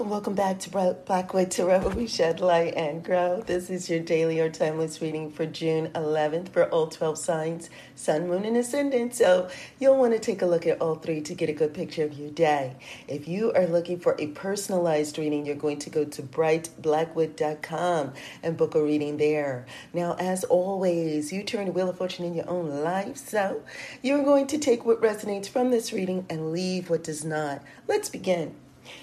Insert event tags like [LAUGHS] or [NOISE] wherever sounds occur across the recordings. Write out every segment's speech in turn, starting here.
Welcome, welcome back to Bright Blackwood Tarot. We shed light and grow. This is your daily or timeless reading for June 11th for all 12 signs, Sun, Moon, and Ascendant. So you'll want to take a look at all three to get a good picture of your day. If you are looking for a personalized reading, you're going to go to brightblackwood.com and book a reading there. Now, as always, you turn the wheel of fortune in your own life. So you're going to take what resonates from this reading and leave what does not. Let's begin.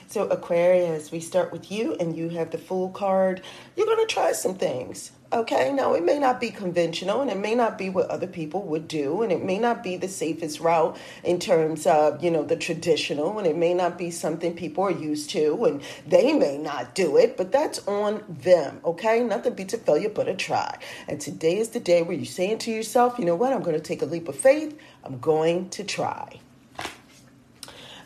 So, Aquarius, we start with you and you have the Fool card. You're going to try some things. Okay, now it may not be conventional and it may not be what other people would do, and it may not be the safest route in terms of, you know, the traditional, and it may not be something people are used to, and they may not do it, but that's on them. Okay, nothing beats a failure but a try. And today is the day where you're saying to yourself, you know what, I'm going to take a leap of faith, I'm going to try.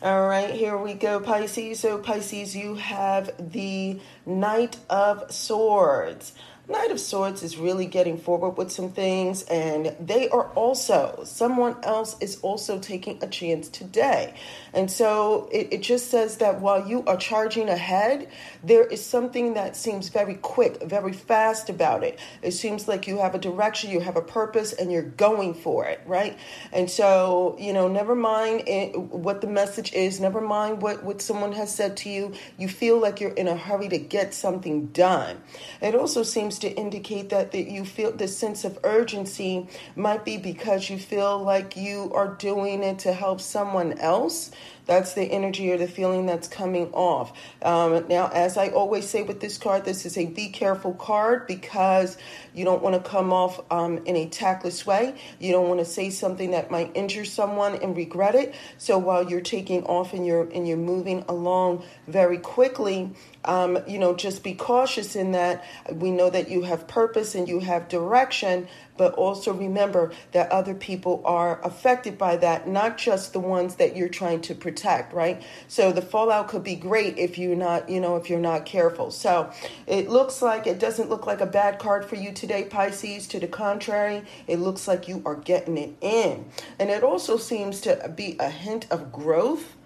All right, here we go, Pisces. So, Pisces, you have the Knight of Swords. Knight of Swords is really getting forward with some things, and they are also, someone else is also taking a chance today. And so it, it, just says that while you are charging ahead, there is something that seems very quick, very fast about it. It seems like you have a direction, you have a purpose, and you're going for it, right? And so, you know, never mind it, what the message is, never mind what, what someone has said to you, you feel like you're in a hurry to get something done. It also seems to indicate that, that you feel the sense of urgency might be because you feel like you are doing it to help someone else that's the energy or the feeling that's coming off. Um, now, as I always say with this card, this is a be careful card because you don't want to come off um, in a tactless way. You don't want to say something that might injure someone and regret it. So while you're taking off and you're and you're moving along very quickly, um, you know, just be cautious in that. We know that you have purpose and you have direction, but also remember that other people are affected by that, not just the ones that you're trying to protect, right? So the fallout could be great if you're not, you know, if you're not careful. So it looks like it doesn't look like a bad card for you today, Pisces. To the contrary, it looks like you are getting it in. And it also seems to be a hint of growth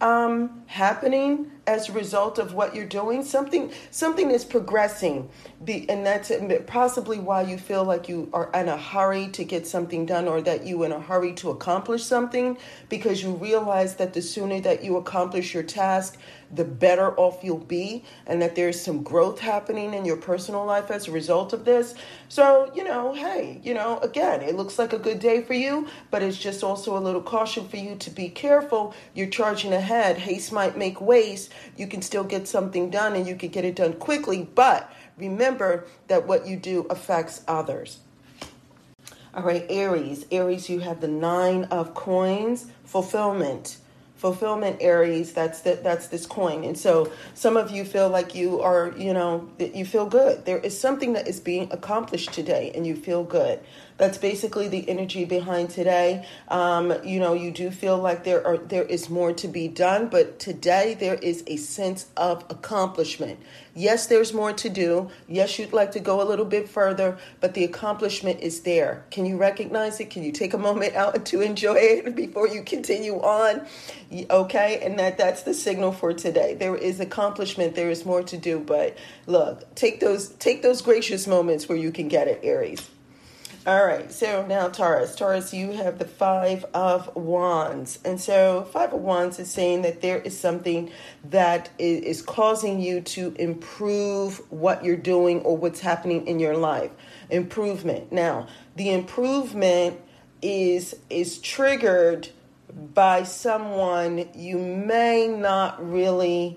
um, happening as a result of what you're doing. Something something is progressing, and that's possibly why you feel like you are in a hurry to get something done, or that you in a hurry to accomplish something, because you realize that the sooner that you accomplish your task, the better off you'll be, and that there's some growth happening in your personal life as a result of this. So you know, hey, you know, again, it looks like a good day for you, but it's just also a little caution for you to be careful. You're charging ahead. Haste might make waste you can still get something done and you can get it done quickly, but remember that what you do affects others. All right, Aries. Aries, you have the nine of coins, fulfillment. Fulfillment aries that's the, that's this coin. And so some of you feel like you are you know you feel good. There is something that is being accomplished today and you feel good that's basically the energy behind today. Um, you know, you do feel like there are there is more to be done, but today there is a sense of accomplishment. Yes, there's more to do. Yes, you'd like to go a little bit further, but the accomplishment is there. Can you recognize it? Can you take a moment [LAUGHS] out to enjoy it before you continue on? Okay, and that that's the signal for today. There is accomplishment. There is more to do, but look, take those take those gracious moments where you can get it, Aries. All right, so now Taurus. Taurus, you have the Five of Wands. And so, Five of Wands is saying that there is something that is causing you to improve what you're doing or what's happening in your life. Improvement. Now, the improvement is is triggered by someone you may not really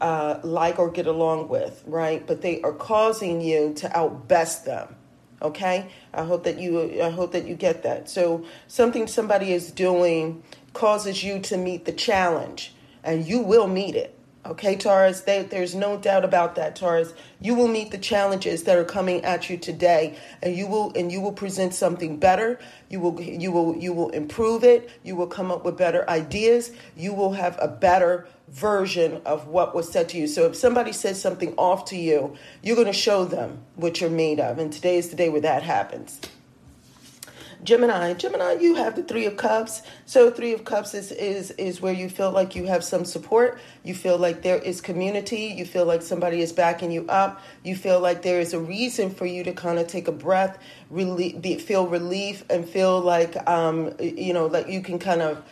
uh, like or get along with, right? But they are causing you to outbest them okay? I hope that you i hope that you get that. So something somebody is doing causes you to meet the challenge and you will meet it okay taurus they, there's no doubt about that taurus you will meet the challenges that are coming at you today and you will and you will present something better you will you will you will improve it you will come up with better ideas you will have a better version of what was said to you. So if somebody says something off to you, you're going to show them what you're made of. And today is the day where that happens. Gemini, Gemini, you have the Three of Cups. So Three of Cups is is is where you feel like you have some support. You feel like there is community. You feel like somebody is backing you up. You feel like there is a reason for you to kind of take a breath, really feel relief, and feel like um, you know like you can kind of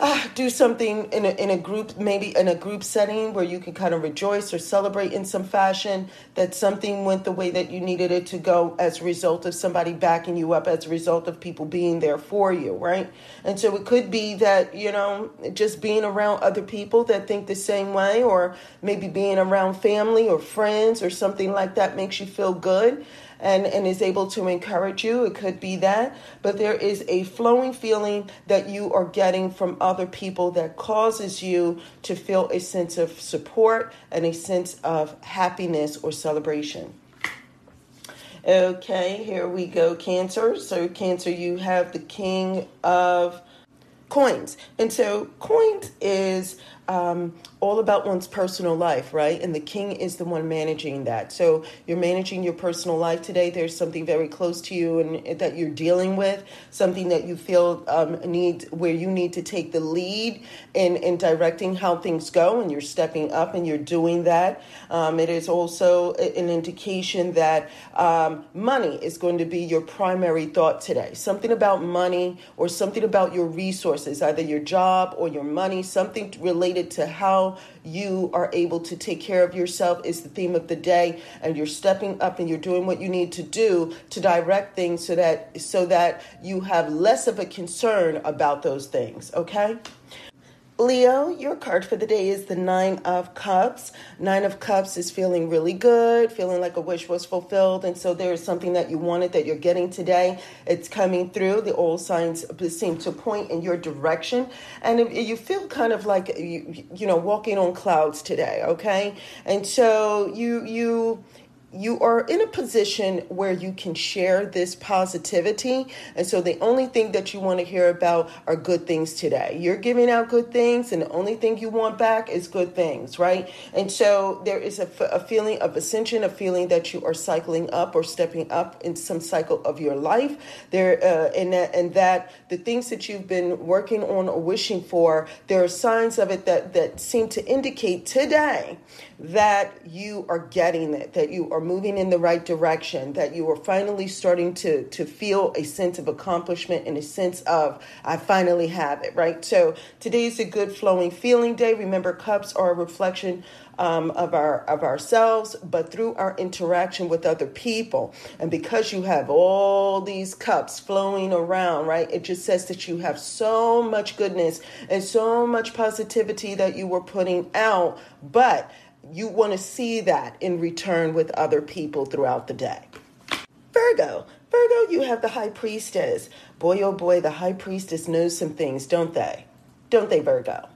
ah, do something in a, in a group, maybe in a group setting where you can kind of rejoice or celebrate in some fashion that something went the way that you needed it to go as a result of somebody backing you up, as a result of people being there for you, right? And so it could be that, you know, just being around other people that think the same way, or maybe being around family or friends or something like that makes you feel good and, and is able to encourage you. It could be that. But there is a flowing feeling that you are getting from other people that causes you to feel a sense of support and a sense of happiness or celebration. Okay, here we go, Cancer. So, Cancer, you have the King of Coins. And so, coins is um, all about one's personal life, right? And the king is the one managing that. So you're managing your personal life today. There's something very close to you and that you're dealing with, something that you feel um, need where you need to take the lead in in directing how things go, and you're stepping up and you're doing that. Um, it is also an indication that um, money is going to be your primary thought today. Something about money or something about your resources, either your job or your money, something related to how you are able to take care of yourself is the theme of the day. And you're stepping up and you're doing what you need to do to direct things so that so that you have less of a concern about those things okay Leo, your card for the day is the Nine of Cups. Nine of Cups is feeling really good, feeling like a wish was fulfilled. And so there is something that you wanted that you're getting today. It's coming through. The old signs seem to point in your direction. And you feel kind of like, you, you know, walking on clouds today, okay? And so you, you, you are in a position where you can share this positivity. And so the only thing that you want to hear about are good things today. You're giving out good things, and the only thing you want back is good things, right? And so there is a, a feeling of ascension, a feeling that you are cycling up or stepping up in some cycle of your life. There, uh, and, that, and that the things that you've been working on or wishing for, there are signs of it that, that seem to indicate today that you are getting it, that you are moving in the right direction, that you are finally starting to, to feel a sense of accomplishment and a sense of, I finally have it, right? So today is a good flowing feeling day. Remember, cups are a reflection um, of our of ourselves, but through our interaction with other people. And because you have all these cups flowing around, right? It just says that you have so much goodness and so much positivity that you were putting out, but you want to see that in return with other people throughout the day. Virgo. Virgo, you have the high priestess. Boy, oh boy, the high priestess knows some things, don't they? Don't they, Virgo?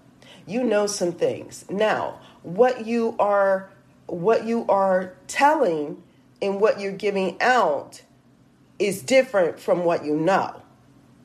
You know some things. Now, what you are what you are telling and what you're giving out is different from what you know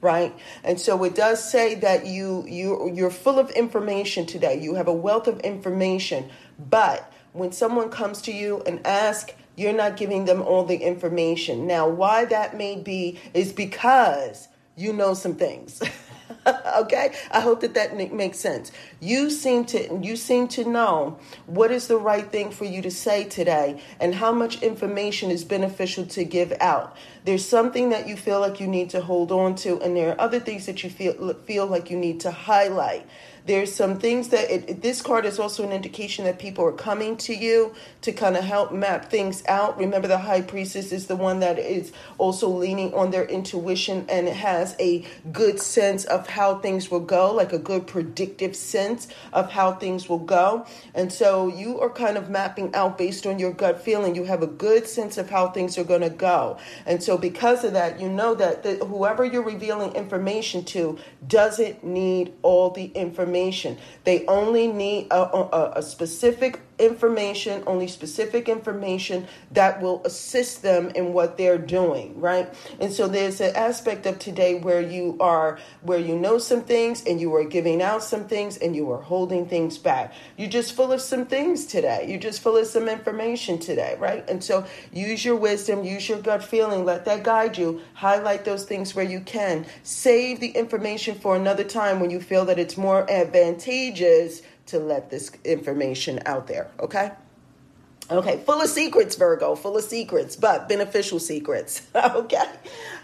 right and so it does say that you you you're full of information today you have a wealth of information but when someone comes to you and asks, you're not giving them all the information. Now, why that may be is because you know some things. [LAUGHS] [LAUGHS] okay? I hope that that makes sense. You seem to you seem to know what is the right thing for you to say today and how much information is beneficial to give out. There's something that you feel like you need to hold on to and there are other things that you feel feel like you need to highlight. There's some things that it, this card is also an indication that people are coming to you to kind of help map things out. Remember, the high priestess is the one that is also leaning on their intuition and has a good sense of how things will go, like a good predictive sense of how things will go. And so you are kind of mapping out based on your gut feeling. You have a good sense of how things are going to go. And so, because of that, you know that the, whoever you're revealing information to doesn't need all the information. They only need a, a, a specific information, only specific information that will assist them in what they're doing, right? And so there's an aspect of today where you are, where you know some things and you are giving out some things and you are holding things back. You're just full of some things today. You're just full of some information today, right? And so use your wisdom, use your gut feeling, let that guide you. Highlight those things where you can. Save the information for another time when you feel that it's more advantageous to let this information out there, okay? Okay, full of secrets, Virgo, full of secrets, but beneficial secrets. [LAUGHS] okay.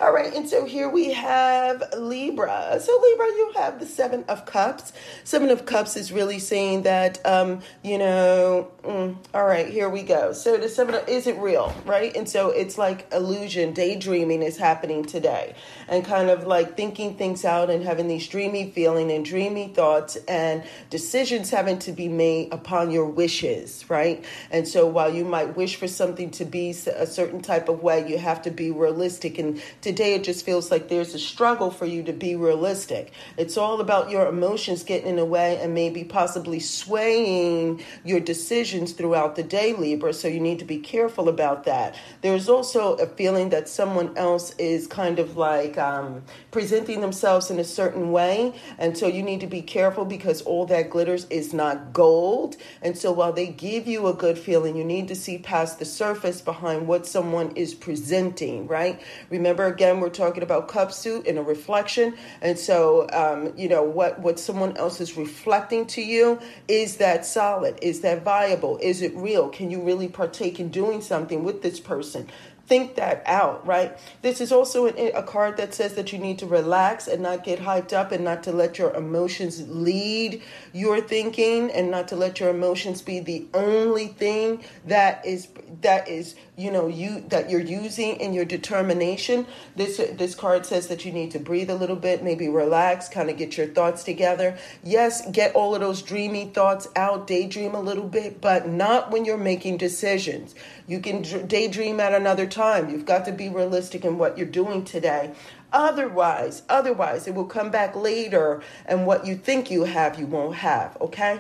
All right, and so here we have Libra. So, Libra, you have the Seven of Cups. Seven of Cups is really saying that, um, you know, mm, all right, here we go. So, the Seven of, is it real, right? And so it's like illusion, daydreaming is happening today, and kind of like thinking things out and having these dreamy feeling and dreamy thoughts and decisions having to be made upon your wishes, right? And so, while you might wish for something to be a certain type of way, you have to be realistic. And today it just feels like there's a struggle for you to be realistic. It's all about your emotions getting in the way and maybe possibly swaying your decisions throughout the day, Libra. So you need to be careful about that. There's also a feeling that someone else is kind of like um, presenting themselves in a certain way. And so you need to be careful because all that glitters is not gold. And so while they give you a good feeling, you need to see past the surface behind what someone is presenting, right? Remember, again, we're talking about cup suit and a reflection. And so, um, you know, what, what someone else is reflecting to you is that solid? Is that viable? Is it real? Can you really partake in doing something with this person? Think that out, right? This is also a, a card that says that you need to relax and not get hyped up and not to let your emotions lead your thinking and not to let your emotions be the only thing that is that is you know you that you're using in your determination. This this card says that you need to breathe a little bit maybe relax kind of get your thoughts together. Yes get all of those dreamy thoughts out daydream a little bit but not when you're making decisions. You can daydream at another time you've got to be realistic in what you're doing today otherwise otherwise it will come back later and what you think you have you won't have okay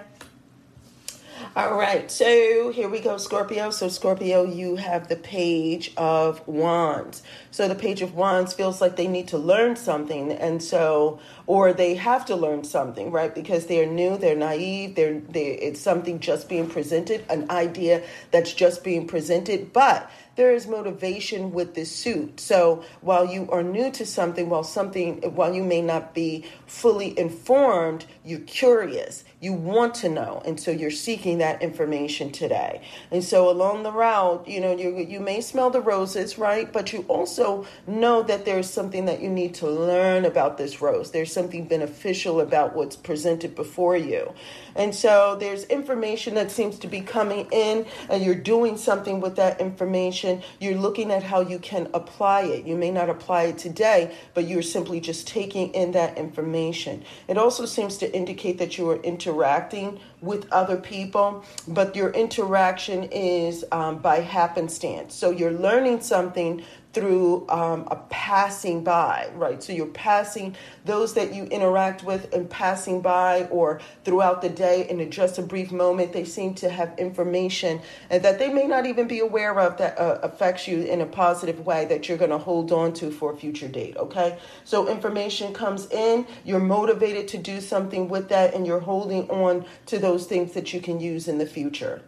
all right, so here we go, Scorpio. So, Scorpio, you have the Page of Wands. So, the Page of Wands feels like they need to learn something, and so, or they have to learn something, right? Because they're new, they're naive, they're, they it's something just being presented, an idea that's just being presented, but there is motivation with this suit. So while you are new to something, while something, while you may not be fully informed, you're curious. You want to know, and so you're seeking that information today. And so along the route, you know, you you may smell the roses, right? But you also know that there's something that you need to learn about this rose. There's something beneficial about what's presented before you. And so there's information that seems to be coming in, and you're doing something with that information. You're looking at how you can apply it. You may not apply it today, but you're simply just taking in that information. It also seems to indicate that you are interacting with other people, but your interaction is um, by happenstance. So you're learning something through um, a passing by, right? So you're passing those that you interact with and passing by, or throughout the day in just a brief moment, they seem to have information and that they may not even be aware of that uh, affects you in a positive way that you're going to hold on to for a future date, okay? So information comes in, you're motivated to do something with that, and you're holding on to those things that you can use in the future.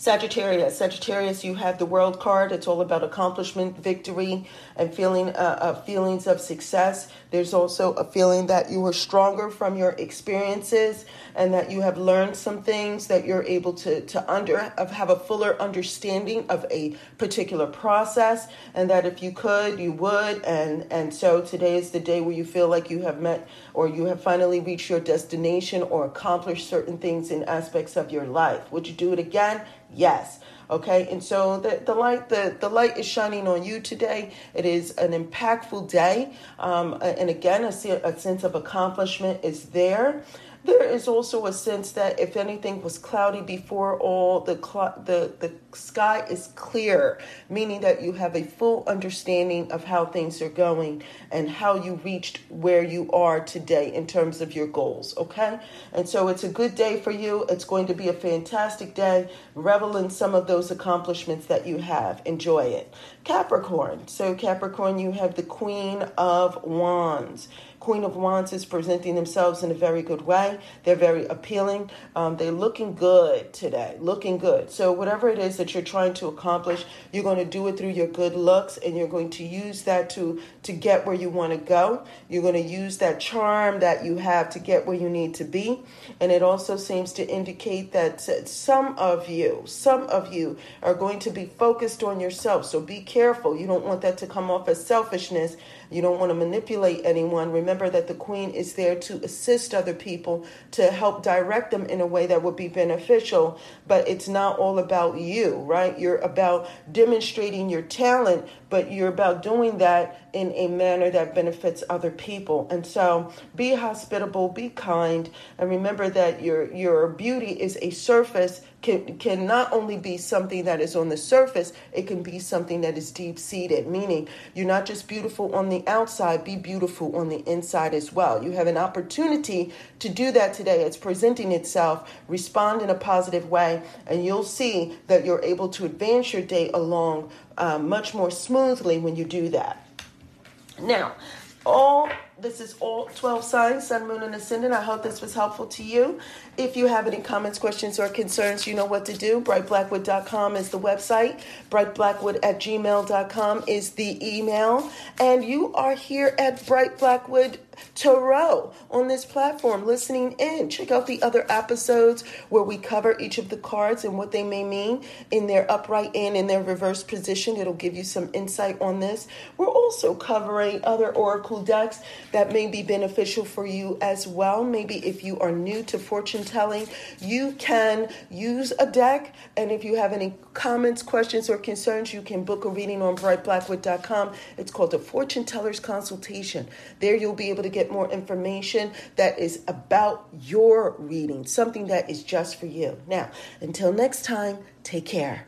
Sagittarius. Sagittarius, you have the World card. It's all about accomplishment, victory, and feeling uh, uh, feelings of success. There's also a feeling that you are stronger from your experiences and that you have learned some things that you're able to to under have a fuller understanding of a particular process, and that if you could, you would. And and so today is the day where you feel like you have met or you have finally reached your destination or accomplished certain things in aspects of your life. Would you do it again? Yes. Okay, and so the, the light the, the light is shining on you today. It is an impactful day, um, and again, a, a sense of accomplishment is there. There is also a sense that if anything was cloudy before all, the, cl- the, the sky is clear, meaning that you have a full understanding of how things are going and how you reached where you are today in terms of your goals, okay? And so it's a good day for you. It's going to be a fantastic day. Revel in some of those accomplishments that you have. Enjoy it. Capricorn. So, Capricorn, you have the Queen of Wands. Queen of Wands is presenting themselves in a very good way. They're very appealing. Um, they're looking good today, looking good. So, whatever it is that you're trying to accomplish, you're going to do it through your good looks and you're going to use that to, to get where you want to go. You're going to use that charm that you have to get where you need to be. And it also seems to indicate that some of you, some of you are going to be focused on yourself. So, be careful. You don't want that to come off as selfishness you don't want to manipulate anyone. Remember that the queen is there to assist other people, to help direct them in a way that would be beneficial. But it's not all about you, right? You're about demonstrating your talent, but you're about doing that in a manner that benefits other people. And so be hospitable, be kind, and remember that your your beauty is a surface can can not only be something that is on the surface, it can be something that is deep seated, meaning you're not just beautiful on the outside, be beautiful on the inside as well. You have an opportunity to do that today. It's presenting itself. Respond in a positive way, and you'll see that you're able to advance your day along uh, much more smoothly when you do that. Now, all this is all 12 signs, sun, moon, and ascendant. I hope this was helpful to you. If you have any comments, questions, or concerns, you know what to do. BrightBlackwood.com is the website. BrightBlackwood at gmail.com is the email. And you are here at Bright Blackwood Tarot on this platform listening in. Check out the other episodes where we cover each of the cards and what they may mean in their upright and in their reverse position. It'll give you some insight on this. We're also covering other oracle decks that may be beneficial for you as well. Maybe if you are new to fortune telling, you can use a deck. And if you have any comments, questions, or concerns, you can book a reading on brightblackwood.com. It's called a Fortune Teller's Consultation. There you'll be able to get more information that is about your reading, something that is just for you. Now, until next time, take care.